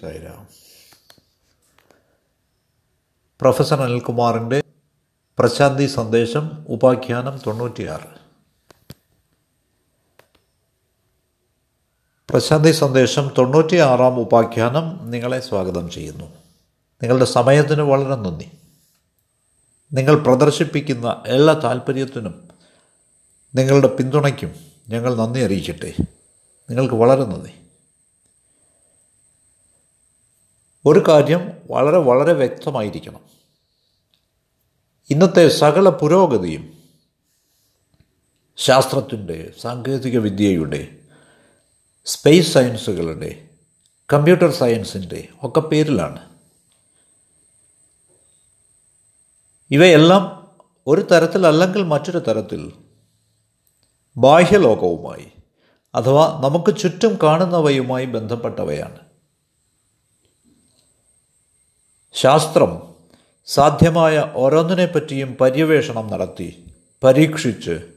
Sai Ram professor അനിൽകുമാറിന്റെ പ്രശാന്തി സന്ദേശം ഉപാഖ്യാനം തൊണ്ണൂറ്റിയാറ്. പ്രശാന്തി സന്ദേശം തൊണ്ണൂറ്റിയാറാം ഉപാഖ്യാനം നിങ്ങളെ സ്വാഗതം ചെയ്യുന്നു. നിങ്ങളുടെ സമയത്തിന് വളരെ നന്ദി. നിങ്ങൾ പ്രദർശിപ്പിക്കുന്ന എല്ലാ താല്പര്യത്തിനും നിങ്ങളുടെ പിന്തുണയ്ക്കും ഞങ്ങൾ നന്ദി അറിയിക്കട്ടെ. നിങ്ങൾക്ക് വളരെ നന്ദി. ഒരു കാര്യം വളരെ വളരെ വ്യക്തമായിരിക്കണം. ഇന്നത്തെ സകല പുരോഗതിയും ശാസ്ത്രത്തിന്റെ സാങ്കേതിക വിദ്യയുടെ സ്പേസ് സയൻസുകളുടെ കമ്പ്യൂട്ടർ സയൻസിന്റെ ഒക്കെ പേരിലാണ്. ഇവയെല്ലാം ഒരു തരത്തിലല്ലെങ്കിൽ മറ്റൊരു തരത്തിൽ ബാഹ്യലോകവുമായി അഥവാ നമുക്ക് ചുറ്റും കാണുന്നവയുമായി ബന്ധപ്പെട്ടവയാണ്. ശാസ്ത്രം സാധ്യമായ ഓരോന്നിനെ പറ്റിയും പര്യവേഷണം നടത്തി പരീക്ഷിച്ച്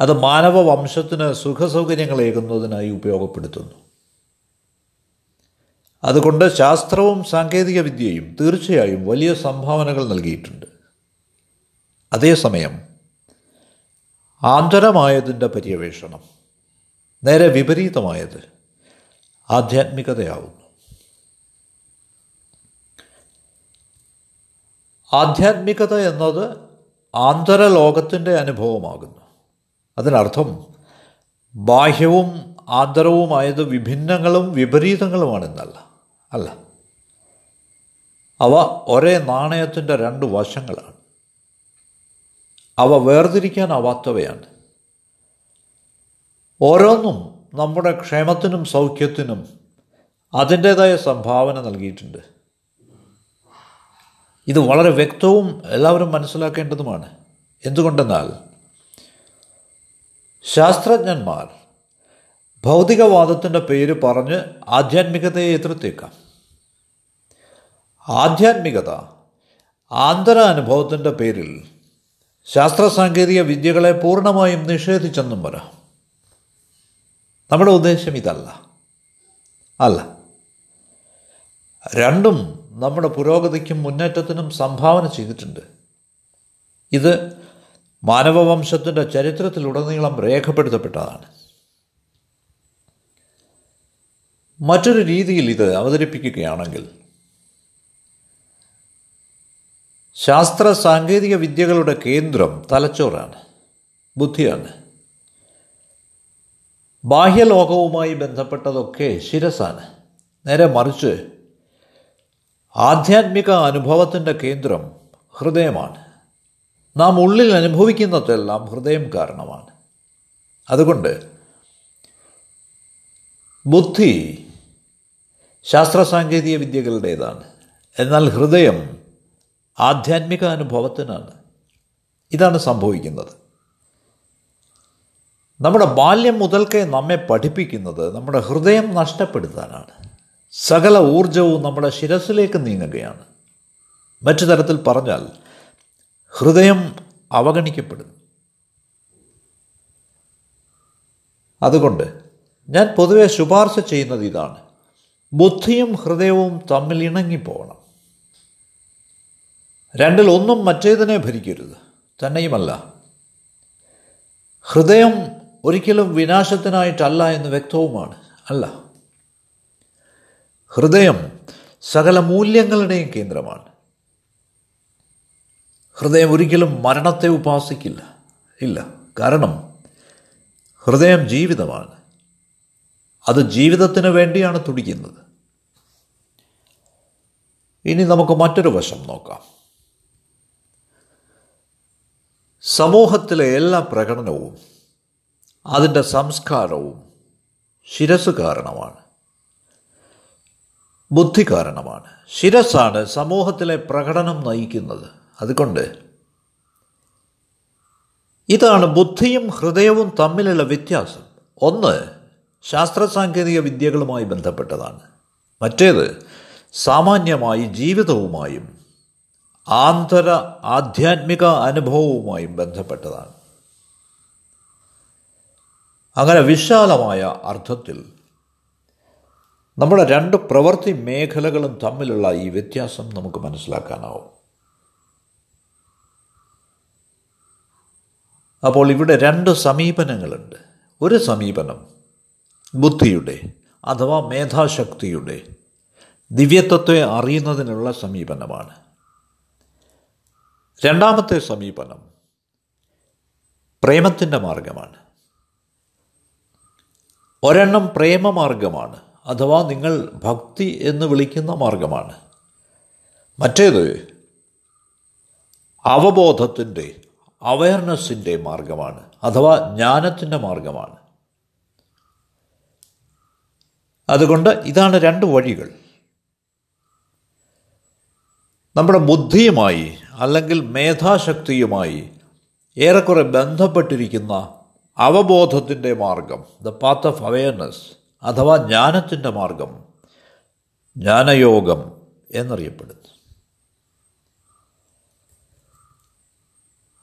അത് മാനവ വംശത്തിന് സുഖസൗകര്യങ്ങളേകുന്നതിനായി ഉപയോഗപ്പെടുത്തുന്നു. അതുകൊണ്ട് ശാസ്ത്രവും സാങ്കേതിക വിദ്യയും തീർച്ചയായും വലിയ സംഭാവനകൾ നൽകിയിട്ടുണ്ട്. അതേസമയം ആന്തരമായതിന്റെ പര്യവേഷണം നേരെ വിപരീതമായത് ആധ്യാത്മികതയാവുന്നു. ആധ്യാത്മികത എന്നത് ആന്തരലോകത്തിന്റെ അനുഭവമാകുന്നു. അതിനർത്ഥം ബാഹ്യവും ആന്തരവുമായത് വിഭിന്നങ്ങളും വിപരീതങ്ങളുമാണെന്നല്ല അല്ല. അവ ഒരേ നാണയത്തിന്റെ രണ്ട് വശങ്ങളാണ്. അവ വേർതിരിക്കാനാവാത്തവയാണ്. ഓരോന്നും നമ്മുടെ ക്ഷേമത്തിനും സൗഖ്യത്തിനും അതിന്റേതായ സംഭാവന നൽകിയിട്ടുണ്ട്. ഇത് വളരെ വ്യക്തവും എല്ലാവരും മനസ്സിലാക്കേണ്ടതുമാണ്. എന്തുകൊണ്ടെന്നാൽ ശാസ്ത്രജ്ഞന്മാർ ഭൗതികവാദത്തിന്റെ പേര് പറഞ്ഞ് ആധ്യാത്മികതയെ എതിർത്തേക്കാം. ആധ്യാത്മികത ആന്തര അനുഭവത്തിന്റെ പേരിൽ ശാസ്ത്ര സാങ്കേതിക വിദ്യകളെ പൂർണമായും നിഷേധിച്ചെന്നും വരാം. നമ്മുടെ ഉദ്ദേശം ഇതല്ല. അല്ല. രണ്ടും നമ്മുടെ പുരോഗതിക്കും മുന്നേറ്റത്തിനും സംഭാവന ചെയ്തിട്ടുണ്ട്. ഇത് മാനവവംശത്തിന്റെ ചരിത്രത്തിലുടനീളം രേഖപ്പെടുത്തപ്പെട്ടതാണ്. മറ്റൊരു രീതിയിൽ ഇത് അവതരിപ്പിക്കുകയാണെങ്കിൽ ശാസ്ത്ര സാങ്കേതിക വിദ്യകളുടെ കേന്ദ്രം തലച്ചോറാണ് ബുദ്ധിയാണ്. ബാഹ്യലോകവുമായി ബന്ധപ്പെട്ടതൊക്കെ ശിരസാണ്. നേരെ മറിച്ച് ആധ്യാത്മിക അനുഭവത്തിന്റെ കേന്ദ്രം ഹൃദയമാണ്. നാം ഉള്ളിൽ അനുഭവിക്കുന്നതെല്ലാം ഹൃദയം കാരണമാണ്. അതുകൊണ്ട് ബുദ്ധി ശാസ്ത്ര സാങ്കേതിക വിദ്യകളുടേതാണ്. എന്നാൽ ഹൃദയം ആധ്യാത്മിക അനുഭവത്തിനാണ്. ഇതാണ് സംഭവിക്കുന്നത്. നമ്മുടെ ബാല്യം മുതൽക്കേ നമ്മെ പഠിപ്പിക്കുന്നത് നമ്മുടെ ഹൃദയം നഷ്ടപ്പെടുത്താനാണ്. സകല ഊർജവും നമ്മുടെ ശിരസിലേക്ക് നീങ്ങുകയാണ്. മറ്റു തരത്തിൽ പറഞ്ഞാൽ ഹൃദയം അവഗണിക്കപ്പെടുന്നു. അതുകൊണ്ട് ഞാൻ പൊതുവെ ശുപാർശ ചെയ്യുന്നത് ഇതാണ്. ബുദ്ധിയും ഹൃദയവും തമ്മിൽ ഇണങ്ങിപ്പോകണം. രണ്ടിൽ ഒന്നും മറ്റേതിനെ ഭരിക്കരുത്. തന്നെയുമല്ല. ഹൃദയം ഒരിക്കലും വിനാശത്തിനായിട്ടല്ല എന്ന് വ്യക്തവുമാണ്. അല്ല. ഹൃദയം സകല മൂല്യങ്ങളുടെയും കേന്ദ്രമാണ്. ഹൃദയം ഒരിക്കലും മരണത്തെ ഉപാസിക്കില്ല. ഇല്ല. കാരണം ഹൃദയം ജീവിതമാണ്. അത് ജീവിതത്തിന് വേണ്ടിയാണ് തുടിക്കുന്നത്. ഇനി നമുക്ക് മറ്റൊരു വശം നോക്കാം. സമൂഹത്തിലെ എല്ലാ പ്രകടനവും അതിന്റെ സംസ്കാരവും ശിരസ് കാരണമാണ്. ബുദ്ധി കാരണമാണ്. ശിരസ്സാണ് സമൂഹത്തിലെ പ്രകടനം നയിക്കുന്നത്. അതുകൊണ്ട് ഇതാണ് ബുദ്ധിയും ഹൃദയവും തമ്മിലുള്ള വ്യത്യാസം. ഒന്ന് ശാസ്ത്ര സാങ്കേതിക വിദ്യകളുമായി ബന്ധപ്പെട്ടതാണ്. മറ്റേത് സാമാന്യമായി ജീവിതവുമായും ആന്തര ആധ്യാത്മിക അനുഭവവുമായും ബന്ധപ്പെട്ടതാണ്. അങ്ങനെ വിശാലമായ അർത്ഥത്തിൽ നമ്മുടെ രണ്ട് പ്രവൃത്തി മേഖലകളും തമ്മിലുള്ള ഈ വ്യത്യാസം നമുക്ക് മനസ്സിലാക്കാനാവും. അപ്പോൾ ഇവിടെ രണ്ട് സമീപനങ്ങളുണ്ട്. ഒരു സമീപനം ബുദ്ധിയുടെ അഥവാ മേധാശക്തിയുടെ ദിവ്യത്വത്തെ അറിയുന്നതിനുള്ള സമീപനമാണ്. രണ്ടാമത്തെ സമീപനം പ്രേമത്തിന്റെ മാർഗമാണ്. ഒരെണ്ണം പ്രേമമാർഗമാണ്. അഥവാ നിങ്ങൾ ഭക്തി എന്ന് വിളിക്കുന്ന മാർഗമാണ്. മറ്റേത് അവബോധത്തിന്റെ അവയർനെസ്സിന്റെ മാർഗമാണ് അഥവാ ജ്ഞാനത്തിന്റെ മാർഗമാണ്. അതുകൊണ്ട് ഇതാണ് രണ്ട് വഴികൾ. നമ്മുടെ ബുദ്ധിയുമായി അല്ലെങ്കിൽ മേധാശക്തിയുമായി ഏറെക്കുറെ ബന്ധപ്പെട്ടിരിക്കുന്ന അവബോധത്തിന്റെ മാർഗം ദ പാത്ത് ഓഫ് അവയർനെസ് അഥവാ ജ്ഞാനത്തിന്റെ മാർഗം ജ്ഞാനയോഗം എന്നറിയപ്പെടുന്നു.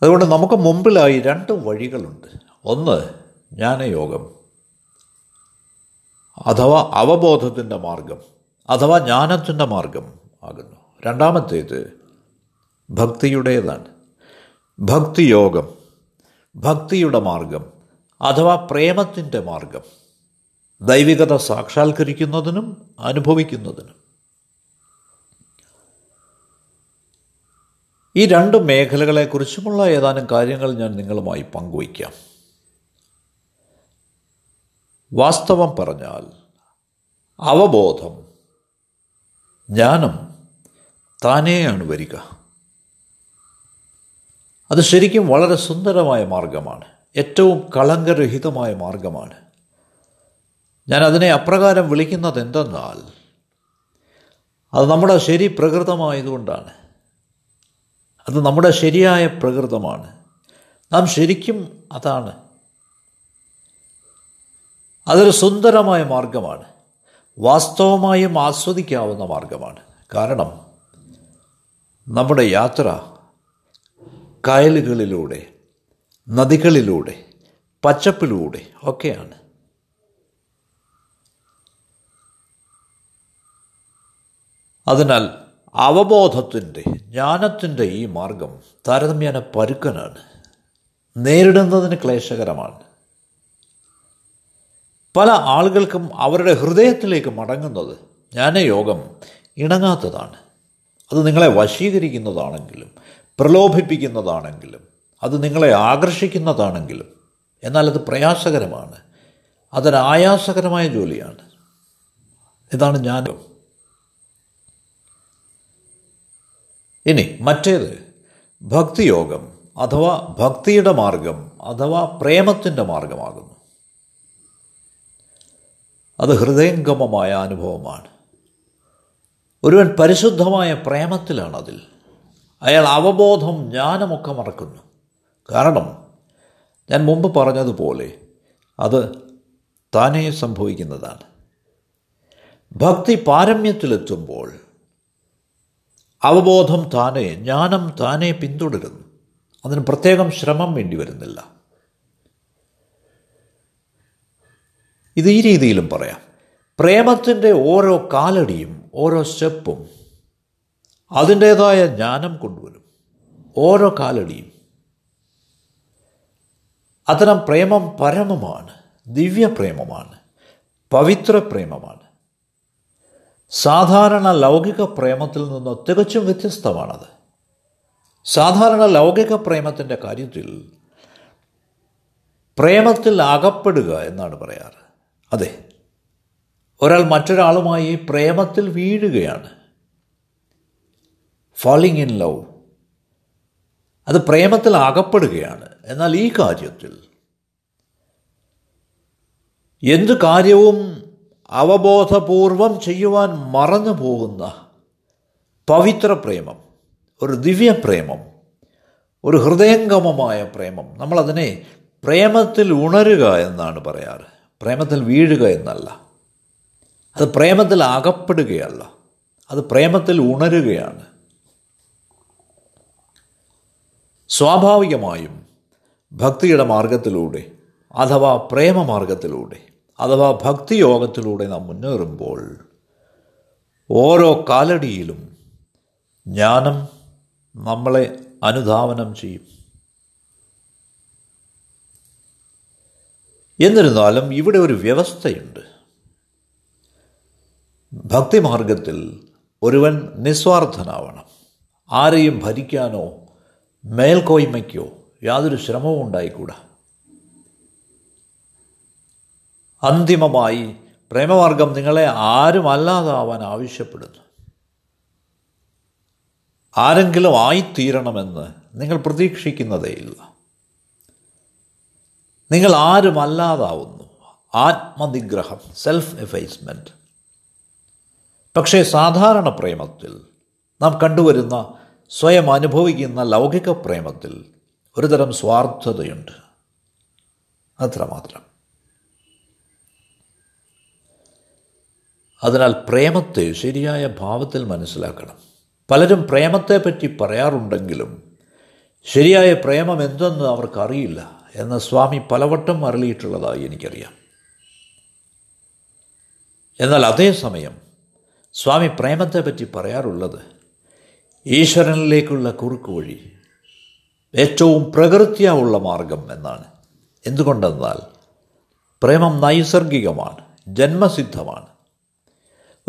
അതുകൊണ്ട് നമുക്ക് മുമ്പിലായി രണ്ട് വഴികളുണ്ട്. ഒന്ന് ജ്ഞാനയോഗം. അഥവാ അവബോധത്തിന്റെ മാർഗം അഥവാ ജ്ഞാനത്തിന്റെ മാർഗം ആകുന്നു. രണ്ടാമത്തേത് ഭക്തിയുടേതാണ്. ഭക്തിയോഗം ഭക്തിയുടെ മാർഗം അഥവാ പ്രേമത്തിന്റെ മാർഗം. ദൈവികത സാക്ഷാത്കരിക്കുന്നതിനും അനുഭവിക്കുന്നതിനും. ഈ രണ്ട് മേഖലകളെക്കുറിച്ചുമുള്ള ഏതാനും കാര്യങ്ങൾ ഞാൻ നിങ്ങളുമായി പങ്കുവയ്ക്കാം. വാസ്തവം പറഞ്ഞാൽ അവബോധം ജ്ഞാനം താനെയാണ് വരിക. അത് ശരിക്കും വളരെ സുന്ദരമായ മാർഗമാണ്. ഏറ്റവും കളങ്കരഹിതമായ മാർഗമാണ്. ഞാൻ അതിനെ അപ്രകാരം വിളിക്കുന്നത് എന്തെന്നാൽ അത് നമ്മുടെ ശരി പ്രകൃതമായതുകൊണ്ടാണ്. അത് നമ്മുടെ ശരിയായ പ്രകൃതമാണ്. നാം ശരിക്കും അതാണ്. അതൊരു സുന്ദരമായ മാർഗമാണ്. വാസ്തവമായും ആസ്വദിക്കാവുന്ന മാർഗമാണ്. കാരണം നമ്മുടെ യാത്ര കായലുകളിലൂടെ നദികളിലൂടെ പച്ചപ്പിലൂടെ ഒക്കെയാണ്. അതിനാൽ അവബോധത്തിന്റെ ജ്ഞാനത്തിന്റെ ഈ മാർഗം താരതമ്യേന പരുക്കനാണ്. നേരിടുന്നതിന് ക്ലേശകരമാണ്. പല ആളുകൾക്കും അവരുടെ ഹൃദയത്തിലേക്ക് മടങ്ങുന്നത് ജ്ഞാനയോഗം ഇണങ്ങാത്തതാണ്. അത് നിങ്ങളെ വശീകരിക്കുന്നതാണെങ്കിലും പ്രലോഭിപ്പിക്കുന്നതാണെങ്കിലും അത് നിങ്ങളെ ആകർഷിക്കുന്നതാണെങ്കിലും എന്നാൽ അത് പ്രയാസകരമാണ്. അതൊരായാസകരമായ ജോലിയാണ്. ഇതാണ് ജ്ഞാനം ഇനി മറ്റേത്. ഭക്തിയോഗം അഥവാ ഭക്തിയുടെ മാർഗം അഥവാ പ്രേമത്തിന്റെ മാർഗമാകുന്നു. അത് ഹൃദയംഗമമായ അനുഭവമാണ്. ഒരുവൻ പരിശുദ്ധമായ പ്രേമത്തിലാണ് അതിൽ. അയാൾ അവബോധം ജ്ഞാനമൊക്കെ മറക്കുന്നു. കാരണം ഞാൻ മുമ്പ് പറഞ്ഞതുപോലെ അത് താനേ സംഭവിക്കുന്നതാണ്. ഭക്തി പാരമ്യത്തിലെത്തുമ്പോൾ അവബോധം താനെ ജ്ഞാനം താനെ പിന്തുടരുന്നു. അതിന് പ്രത്യേകം ശ്രമം വേണ്ടി വരുന്നില്ല. ഇത് ഈ രീതിയിലും പറയാം. പ്രേമത്തിന്റെ ഓരോ കാലടിയും ഓരോ സ്റ്റെപ്പും അതിന്റേതായ ജ്ഞാനം കൊണ്ടുവരും. ഓരോ കാലടിയും. അത്തരം പ്രേമം പരമമാണ് ദിവ്യപ്രേമമാണ് പവിത്ര പ്രേമമാണ് സാധാരണ ലൗകിക പ്രേമത്തിൽ നിന്ന് തികച്ചും വ്യത്യസ്തമാണത്. സാധാരണ ലൗകിക പ്രേമത്തിന്റെ കാര്യത്തിൽ പ്രേമത്തിൽ അകപ്പെടുക എന്നാണ് പറയാറ്. അതെ ഒരാൾ മറ്റൊരാളുമായി പ്രേമത്തിൽ വീഴുകയാണ്. ഫാളിങ് ഇൻ ലവ് അത് പ്രേമത്തിൽ അകപ്പെടുകയാണ്. എന്നാൽ ഈ കാര്യത്തിൽ എന്ത് കാര്യവും അവബോധപൂർവം ചെയ്യുവാൻ മറന്നു പോകുന്ന പവിത്ര പ്രേമം ഒരു ദിവ്യപ്രേമം ഒരു ഹൃദയംഗമമായ പ്രേമം. നമ്മളതിനെ പ്രേമത്തിൽ ഉണരുക എന്നാണ് പറയാറ്. പ്രേമത്തിൽ വീഴുക എന്നല്ല. അത് പ്രേമത്തിൽ അകപ്പെടുകയല്ല. അത് പ്രേമത്തിൽ ഉണരുകയാണ്. സ്വാഭാവികമായും ഭക്തിയുടെ മാർഗത്തിലൂടെ അഥവാ പ്രേമമാർഗത്തിലൂടെ അഥവാ ഭക്തിയോഗത്തിലൂടെ നാം മുന്നേറുമ്പോൾ ഓരോ കാലടിയിലും ജ്ഞാനം നമ്മളെ അനുധാവനം ചെയ്യും. എന്നിരുന്നാലും ഇവിടെ ഒരു വ്യവസ്ഥയുണ്ട്. ഭക്തിമാർഗത്തിൽ ഒരുവൻ നിസ്വാർത്ഥനാവണം. ആരെയും ഭരിക്കാനോ മേൽക്കോയ്മയ്ക്കോ യാതൊരു ശ്രമവും ഉണ്ടായിക്കൂടാ. അന്തിമമായി പ്രേമമാർഗം നിങ്ങളെ ആരും അല്ലാതാവാൻ ആവശ്യപ്പെടുന്നു. ആരെങ്കിലും ആയിത്തീരണമെന്ന് നിങ്ങൾ പ്രതീക്ഷിക്കുന്നതേയില്ല നിങ്ങൾ ആരും അല്ലാതാവുന്നു. ആത്മനിഗ്രഹം സെൽഫ് എഫേസ്മെന്റ് പക്ഷേ സാധാരണ പ്രേമത്തിൽ നാം കണ്ടുവരുന്ന സ്വയം അനുഭവിക്കുന്ന ലൗകിക പ്രേമത്തിൽ ഒരുതരം സ്വാർത്ഥതയുണ്ട്. അത്രമാത്രം. അതിനാൽ പ്രേമത്തെ ശരിയായ ഭാവത്തിൽ മനസ്സിലാക്കണം. പലരും പ്രേമത്തെപ്പറ്റി പറയാറുണ്ടെങ്കിലും ശരിയായ പ്രേമം എന്തെന്ന് അവർക്കറിയില്ല എന്ന് സ്വാമി പലവട്ടം അറിയിട്ടുള്ളതായി എനിക്കറിയാം. എന്നാൽ അതേസമയം സ്വാമി പ്രേമത്തെപ്പറ്റി പറയാറുള്ളത് ഈശ്വരനിലേക്കുള്ള കുറുക്ക് വഴി ഏറ്റവും പ്രകൃത്യാവുള്ള മാർഗം എന്നാണ്. എന്തുകൊണ്ടെന്നാൽ പ്രേമം നൈസർഗികമാണ് ജന്മസിദ്ധമാണ്.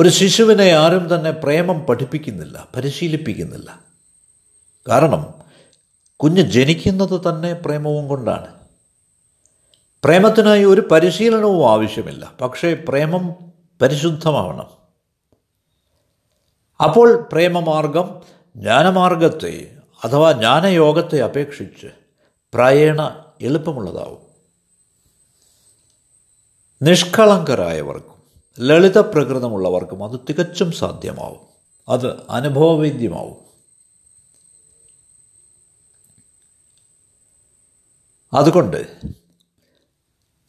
ഒരു ശിശുവിനെ ആരും തന്നെ പ്രേമം പഠിപ്പിക്കുന്നില്ല പരിശീലിപ്പിക്കുന്നില്ല. കാരണം കുഞ്ഞ് ജനിക്കുന്നത് തന്നെ പ്രേമവും കൊണ്ടാണ്. പ്രേമത്തിനായി ഒരു പരിശീലനവും ആവശ്യമില്ല പക്ഷേ പ്രേമം പരിശുദ്ധമാവണം. അപ്പോൾ പ്രേമമാർഗം ജ്ഞാനമാർഗത്തെ അഥവാ ജ്ഞാനയോഗത്തെ അപേക്ഷിച്ച് പ്രായേണ എളുപ്പമുള്ളതാവും. നിഷ്കളങ്കരായവർക്കും ലളിത പ്രകൃതമുള്ളവർക്കും അത് തികച്ചും സാധ്യമാവും. അത് അനുഭവവേദ്യമാവും. അതുകൊണ്ട്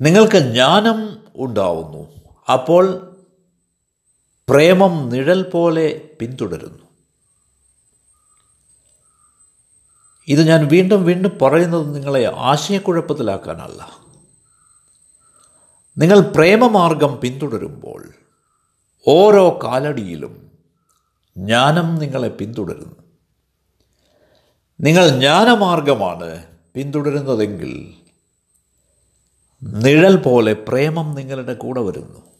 നിങ്ങൾക്ക് ജ്ഞാനം ഉണ്ടാവുന്നു. അപ്പോൾ പ്രേമം നിഴൽ പോലെ പിന്തുടരുന്നു. ഇത് ഞാൻ വീണ്ടും വീണ്ടും പറയുന്നത് നിങ്ങളെ ആശയക്കുഴപ്പത്തിലാക്കാനല്ല. നിങ്ങൾ പ്രേമമാർഗം പിന്തുടരുമ്പോൾ ഓരോ കാലടിയിലും ജ്ഞാനം നിങ്ങളെ പിന്തുടരുന്നു. നിങ്ങൾ ജ്ഞാനമാർഗമാണ് പിന്തുടരുന്നതെങ്കിൽ നിഴൽ പോലെ പ്രേമം നിങ്ങളുടെ കൂടെ വരുന്നു.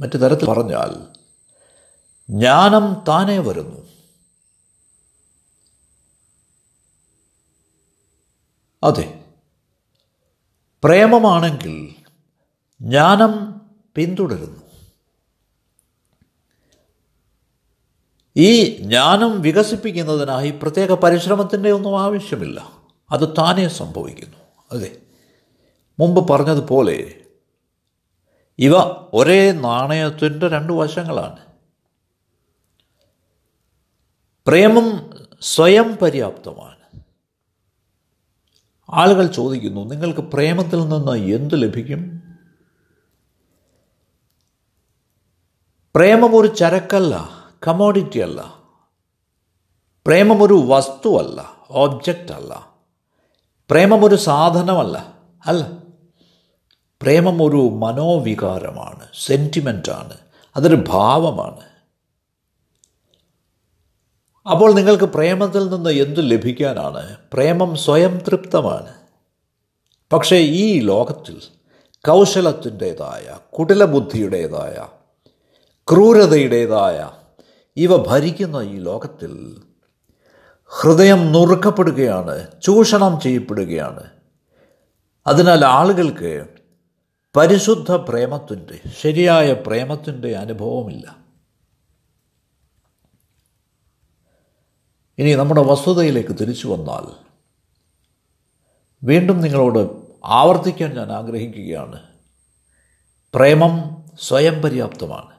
മറ്റു തരത്തിൽ പറഞ്ഞാൽ ജ്ഞാനം താനേ വരുന്നു. അതെ പ്രേമമാണെങ്കിൽ ജ്ഞാനം പിന്തുടരുന്നു. ഈ ജ്ഞാനം വികസിപ്പിക്കുന്നതിനായി പ്രത്യേക പരിശ്രമത്തിന്റെ ഒന്നും ആവശ്യമില്ല. അത് താനേ സംഭവിക്കുന്നു. അതെ. മുമ്പ് പറഞ്ഞതുപോലെ ഇവ ഒരേ നാണയത്തിന്റെ രണ്ട് വശങ്ങളാണ്. പ്രേമം സ്വയം പര്യാപ്തമാണ്. ആളുകൾ ചോദിക്കുന്നു നിങ്ങൾക്ക് പ്രേമത്തിൽ നിന്ന് എന്ത് ലഭിക്കും? പ്രേമം ഒരു ചരക്കല്ല കമോഡിറ്റി അല്ല. പ്രേമമൊരു വസ്തുവല്ല ഓബ്ജക്റ്റ് അല്ല. പ്രേമം ഒരു സാധനമല്ല അല്ല. പ്രേമം ഒരു മനോവികാരമാണ് സെന്റിമെന്റാണ് അതൊരു ഭാവമാണ്. അപ്പോൾ നിങ്ങൾക്ക് പ്രേമത്തിൽ നിന്ന് എന്ത് ലഭിക്കാനാണ്? പ്രേമം സ്വയം തൃപ്തമാണ്. പക്ഷേ ഈ ലോകത്തിൽ കൗശലത്തിന്റേതായ കുടിലബുദ്ധിയുടേതായ ക്രൂരതയുടേതായ ഇവ ഭരിക്കുന്ന ഈ ലോകത്തിൽ ഹൃദയം നുറുക്കപ്പെടുകയാണ് ചൂഷണം ചെയ്യപ്പെടുകയാണ്. അതിനാൽ ആളുകൾക്ക് പരിശുദ്ധ പ്രേമത്തിന്റെ ശരിയായ പ്രേമത്തിന്റെ അനുഭവമില്ല ഇനി നമ്മുടെ വസ്തുതയിലേക്ക് തിരിച്ചു വന്നാൽ വീണ്ടും നിങ്ങളോട് ആവർത്തിക്കാൻ ഞാൻ ആഗ്രഹിക്കുകയാണ്. പ്രേമം സ്വയം പര്യാപ്തമാണ്.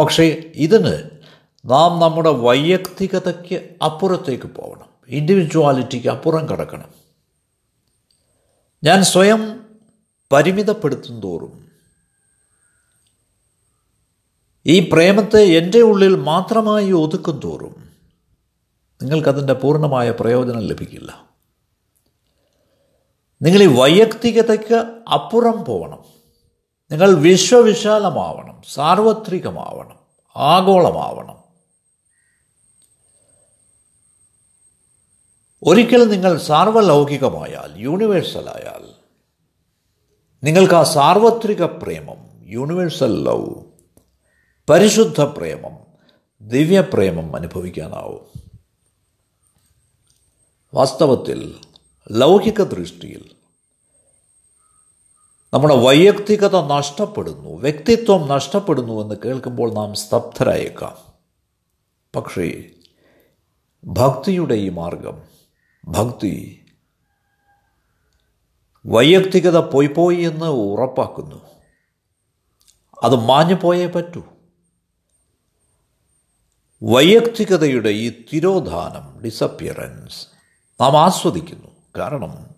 പക്ഷേ ഇതിന് നാം നമ്മുടെ വൈയക്തികതയ്ക്ക് അപ്പുറത്തേക്ക് പോകണം. ഇൻഡിവിജ്വാലിറ്റിക്ക് അപ്പുറം കടക്കണം. ഞാൻ സ്വയം പരിമിതപ്പെടുത്തും തോറും ഈ പ്രേമത്തെ എന്റെ ഉള്ളിൽ മാത്രമായി ഒതുക്കും തോറും നിങ്ങൾക്കതിന്റെ പൂർണമായ പ്രയോജനം ലഭിക്കില്ല. നിങ്ങൾ ഈ വൈയക്തികതയ്ക്ക് അപ്പുറം പോകണം. നിങ്ങൾ വിശ്വവിശാലമാവണം സാർവത്രികമാവണം ആഗോളമാവണം. ഒരിക്കൽ നിങ്ങൾ സാർവലൗകികമായാൽ യൂണിവേഴ്സലായാൽ നിങ്ങൾക്ക് ആ സാർവത്രിക പ്രേമം യൂണിവേഴ്സൽ ലവ് പരിശുദ്ധ പ്രേമം ദിവ്യപ്രേമം അനുഭവിക്കാനാവും. വാസ്തവത്തിൽ ലൗകിക ദൃഷ്ടിയിൽ നമ്മുടെ വൈയക്തികത നഷ്ടപ്പെടുന്നു വ്യക്തിത്വം നഷ്ടപ്പെടുന്നു എന്ന് കേൾക്കുമ്പോൾ നാം സ്തബ്ധരായേക്കാം. പക്ഷേ ഭക്തിയുടെ ഈ മാർഗം ഭക്തി വൈയക്തികത പോയി പോയി എന്ന് ഉറപ്പാക്കുന്നു. അത് മാഞ്ഞു പോയേ പറ്റൂ. വൈയക്തികതയുടെ ഈ തിരോധാനം ഡിസപ്പിയറൻസ് നാം ആസ്വദിക്കുന്നു. കാരണം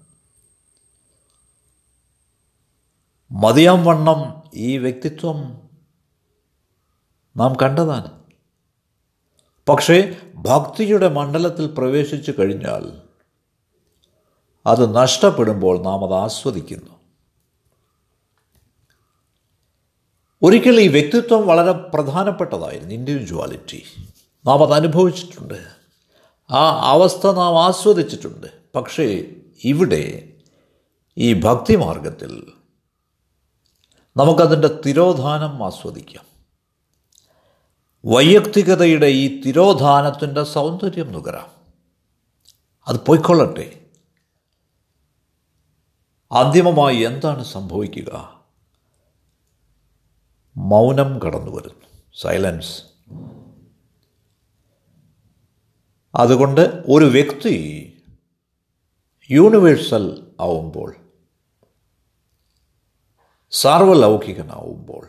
മതിയാം വണ്ണം ഈ വ്യക്തിത്വം നാം കണ്ടതാണ്. പക്ഷേ ഭക്തിയുടെ മണ്ഡലത്തിൽ പ്രവേശിച്ചു കഴിഞ്ഞാൽ അത് നഷ്ടപ്പെടുമ്പോൾ നാം അത് ആസ്വദിക്കുന്നു. ഒരിക്കൽ ഈ വ്യക്തിത്വം വളരെ പ്രധാനപ്പെട്ടതായിരുന്നു ഇൻഡിവിജ്വാലിറ്റി നാം അത് അനുഭവിച്ചിട്ടുണ്ട്. ആ അവസ്ഥ നാം ആസ്വദിച്ചിട്ടുണ്ട്. പക്ഷേ ഇവിടെ ഈ ഭക്തിമാർഗത്തിൽ നമുക്കതിന്റെ തിരോധാനം ആസ്വദിക്കാം. വൈയക്തികതയുടെ ഈ തിരോധാനത്തിന്റെ സൗന്ദര്യം നുകരാം. അത് പൊയ്ക്കൊള്ളട്ടെ. അന്തിമമായി എന്താണ് സംഭവിക്കുക? മൗനം കടന്നു വരുന്നു. സൈലൻസ്. അതുകൊണ്ട് ഒരു വ്യക്തി യൂണിവേഴ്സൽ ആവുമ്പോൾ സാർവലൗകികനാവുമ്പോൾ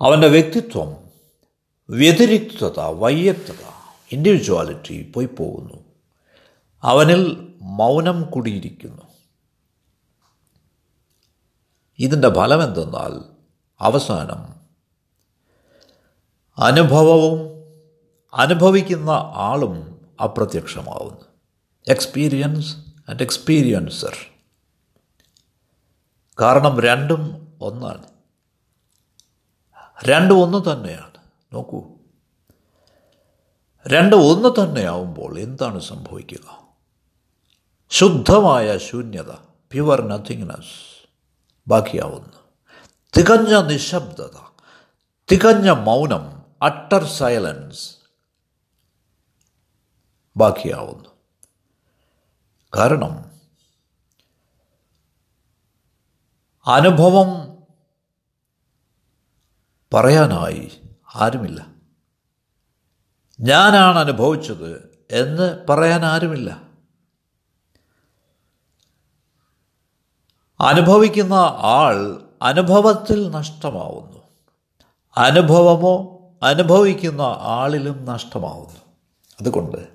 അവന്റെ വ്യക്തിത്വം വ്യതിരിക്തത വൈയക്തത ഇൻഡിവിജ്വാലിറ്റി പോയി പോകുന്നു. അവനിൽ മൗനം കുടിയിരിക്കുന്നു. ഇതിന്റെ ഫലം എന്തെന്നാൽ അവസാനം അനുഭവവും അനുഭവിക്കുന്ന ആളും അപ്രത്യക്ഷമാവുന്നു. എക്സ്പീരിയൻസ് ആൻഡ് എക്സ്പീരിയൻസർ കാരണം രണ്ടും ഒന്നാണ്. രണ്ടും ഒന്ന് തന്നെയാണ്. നോക്കൂ. രണ്ട് ഒന്ന് തന്നെയാവുമ്പോൾ എന്താണ് സംഭവിക്കുക? ശുദ്ധമായ ശൂന്യത പ്യുവർ നത്തിങ്നെസ് ബാക്കിയാവുന്നു. തികഞ്ഞ നിശബ്ദത തികഞ്ഞ മൗനം അട്ടർ സൈലൻസ് ബാക്കിയാവുന്നു. കാരണം അനുഭവം പറയാനായി ആരുമില്ല. ഞാനാണ് അനുഭവിച്ചത് എന്ന് പറയാൻ ആരുമില്ല. അനുഭവിക്കുന്ന ആൾ അനുഭവത്തിൽ നഷ്ടമാവുന്നു. അനുഭവമോ അനുഭവിക്കുന്ന ആളിലും നഷ്ടമാവുന്നു. അതുകൊണ്ട്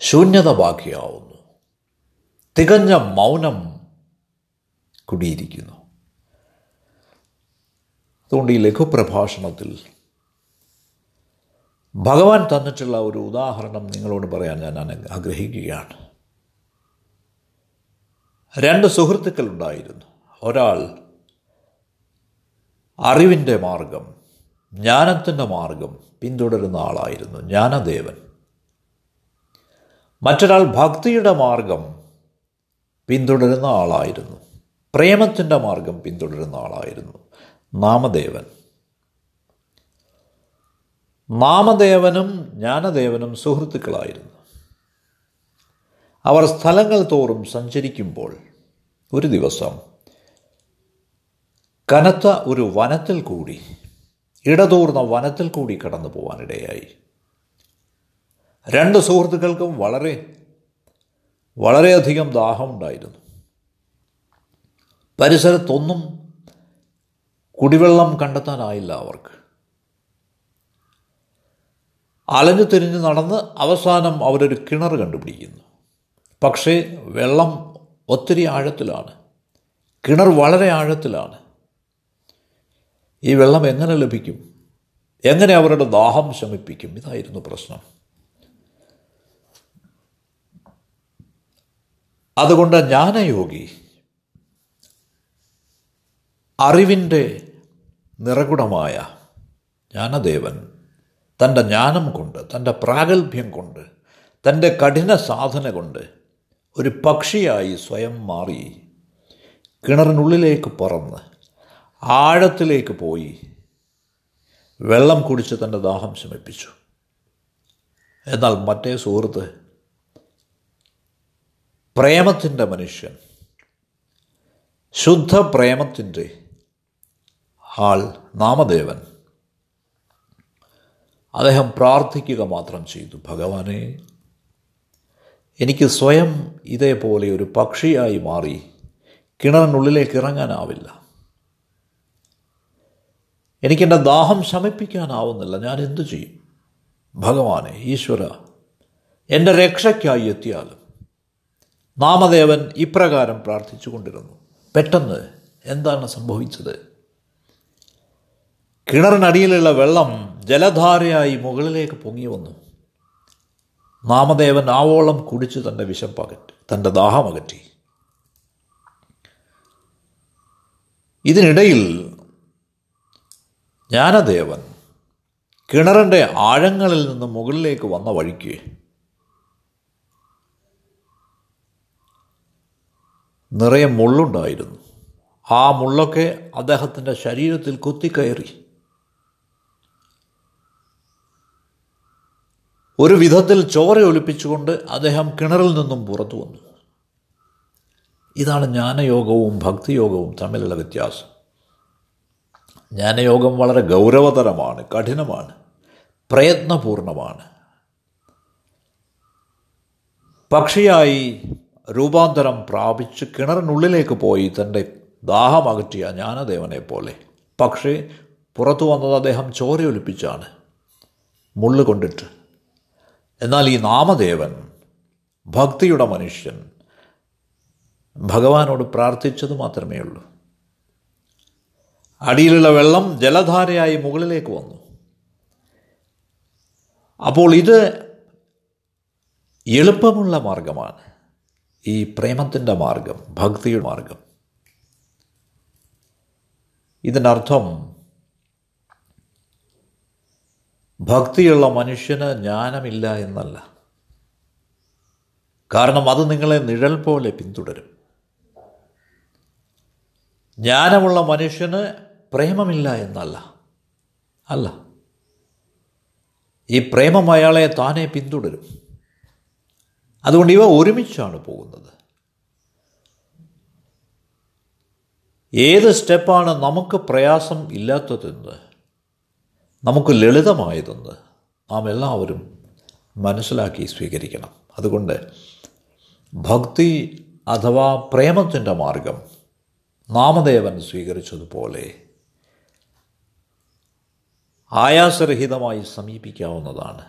ശൂന്യത ബാക്കിയാവുന്നു തികഞ്ഞ മൗനം കുടിയിരിക്കുന്നു. അതുകൊണ്ട് ഈ ലഘുപ്രഭാഷണത്തിൽ ഭഗവാൻ തന്നിട്ടുള്ള ഒരു ഉദാഹരണം നിങ്ങളോട് പറയാൻ ഞാൻ ആഗ്രഹിക്കുകയാണ്. രണ്ട് സുഹൃത്തുക്കളുണ്ടായിരുന്നു. ഒരാൾ അറിവിന്റെ മാർഗം ജ്ഞാനത്തിന്റെ മാർഗം പിന്തുടരുന്ന ആളായിരുന്നു ജ്ഞാനദേവൻ. മറ്റൊരാൾ ഭക്തിയുടെ മാർഗം പിന്തുടരുന്ന ആളായിരുന്നു. പ്രേമത്തിന്റെ മാർഗം പിന്തുടരുന്ന ആളായിരുന്നു നാമദേവൻ. നാമദേവനും ജ്ഞാനദേവനും സുഹൃത്തുക്കളായിരുന്നു. അവർ സ്ഥലങ്ങൾ തോറും സഞ്ചരിക്കുമ്പോൾ ഒരു ദിവസം കനത്ത ഒരു വനത്തിൽ കൂടി ഇടതൂർന്ന വനത്തിൽ കൂടി കടന്നു പോകാനിടയായി രണ്ട് സുഹൃത്തുക്കൾക്കും വളരെ വളരെയധികം ദാഹമുണ്ടായിരുന്നു. പരിസരത്തൊന്നും കുടിവെള്ളം കണ്ടെത്താനായില്ല അവർക്ക്. അലഞ്ഞു തിരിഞ്ഞ് നടന്ന് അവസാനം അവരൊരു കിണർ കണ്ടുപിടിക്കുന്നു. പക്ഷേ വെള്ളം ഒത്തിരി ആഴത്തിലാണ്. കിണർ വളരെ ആഴത്തിലാണ്. ഈ വെള്ളം എങ്ങനെ ലഭിക്കും? എങ്ങനെ അവരുടെ ദാഹം ശമിപ്പിക്കും? ഇതായിരുന്നു പ്രശ്നം. അതുകൊണ്ട് ജ്ഞാനയോഗി അറിവിന്റെ നിറകുടമായ ജ്ഞാനദേവൻ തന്റെ ജ്ഞാനം കൊണ്ട് തന്റെ പ്രാഗൽഭ്യം കൊണ്ട് തന്റെ കഠിന സാധന കൊണ്ട് ഒരു പക്ഷിയായി സ്വയം മാറി കിണറിനുള്ളിലേക്ക് പറന്ന് ആഴത്തിലേക്ക് പോയി വെള്ളം കുടിച്ച് തന്റെ ദാഹം ശമിപ്പിച്ചു. എന്നാൽ മറ്റേ സുഹൃത്ത് പ്രേമത്തിന്റെ മനുഷ്യൻ ശുദ്ധ പ്രേമത്തിന്റെ ആൾ നാമദേവൻ. അദ്ദേഹം പ്രാർത്ഥിക്കുക മാത്രം ചെയ്തു. ഭഗവാനെ എനിക്ക് സ്വയം ഇതേപോലെ ഒരു പക്ഷിയായി മാറി. കിണറിനുള്ളിലേക്ക് ഇറങ്ങാനാവില്ല. എനിക്കെന്റെ ദാഹം ശമിപ്പിക്കാനാവുന്നില്ല. ഞാൻ എന്തു ചെയ്യും? ഭഗവാനെ ഈശ്വര എന്റെ രക്ഷയ്ക്കായി എത്തിയാലും. നാമദേവൻ ഇപ്രകാരം പ്രാർത്ഥിച്ചു കൊണ്ടിരുന്നു പെട്ടെന്ന് എന്താണ് സംഭവിച്ചത്? കിണറിനടിയിലുള്ള വെള്ളം ജലധാരയായി മുകളിലേക്ക് പൊങ്ങി വന്നു. നാമദേവൻ ആവോളം കുടിച്ച് തന്റെ വിശപ്പകറ്റി തന്റെ ദാഹമകറ്റി ഇതിനിടയിൽ ജ്ഞാനദേവൻ കിണറിന്റെ ആഴങ്ങളിൽ നിന്ന് മുകളിലേക്ക് വന്ന വഴിക്ക് നിറയെ മുള്ളുണ്ടായിരുന്നു. ആ മുള്ളൊക്കെ അദ്ദേഹത്തിന്റെ ശരീരത്തിൽ കുത്തിക്കയറി. ഒരു വിധത്തിൽ ചോര ഒലിപ്പിച്ചുകൊണ്ട് അദ്ദേഹം കിണറിൽ നിന്നും പുറത്തു വന്നു. ഇതാണ് ജ്ഞാനയോഗവും ഭക്തിയോഗവും തമ്മിലുള്ള വ്യത്യാസം. ജ്ഞാനയോഗം വളരെ ഗൗരവതരമാണ് കഠിനമാണ് പ്രയത്നപൂർണമാണ്. പക്ഷിയായി രൂപാന്തരം പ്രാപിച്ച് കിണറിനുള്ളിലേക്ക് പോയി തന്റെ ദാഹമകറ്റിയ ജ്ഞാനദേവനെ പോലെ. പക്ഷേ പുറത്തു വന്നത് അദ്ദേഹം ചോരയൊലിപ്പിച്ചാണ് മുള്ളു കൊണ്ടിട്ട്. എന്നാൽ ഈ നാമദേവൻ ഭക്തിയുടെ മനുഷ്യൻ ഭഗവാനോട് പ്രാർത്ഥിച്ചത് മാത്രമേ ഉള്ളൂ. അടിയിലുള്ള വെള്ളം ജലധാരയായി മുകളിലേക്ക് വന്നു. അപ്പോൾ ഇത് എളുപ്പമുള്ള മാർഗമാണ്. ഈ പ്രേമത്തിന്റെ മാർഗം ഭക്തിയുടെ മാർഗം. ഇതിനർത്ഥം ഭക്തിയുള്ള മനുഷ്യന് ജ്ഞാനമില്ല എന്നല്ല. കാരണം അത് നിങ്ങളെ നിഴൽ പോലെ പിന്തുടരും. ജ്ഞാനമുള്ള മനുഷ്യന് പ്രേമമില്ല എന്നല്ല. അല്ല. ഈ പ്രേമം അയാളെ താനെ പിന്തുടരും. അതുകൊണ്ട് ഇവ ഒരുമിച്ചാണ് പോകുന്നത്. ഏത് സ്റ്റെപ്പാണ് നമുക്ക് പ്രയാസം ഇല്ലാത്തതെന്ന് നമുക്ക് ലളിതമായതെന്ന് നാം എല്ലാവരും മനസ്സിലാക്കി സ്വീകരിക്കണം. അതുകൊണ്ട് ഭക്തി അഥവാ പ്രേമത്തിന്റെ മാർഗം നാമദേവൻ സ്വീകരിച്ചതുപോലെ ആയാസരഹിതമായി സമീപിക്കാവുന്നതാണ്.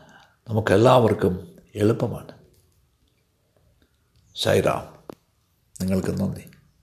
നമുക്കെല്ലാവർക്കും എളുപ്പമാണ്. ശൈറാം. നിങ്ങൾക്ക് നന്ദി.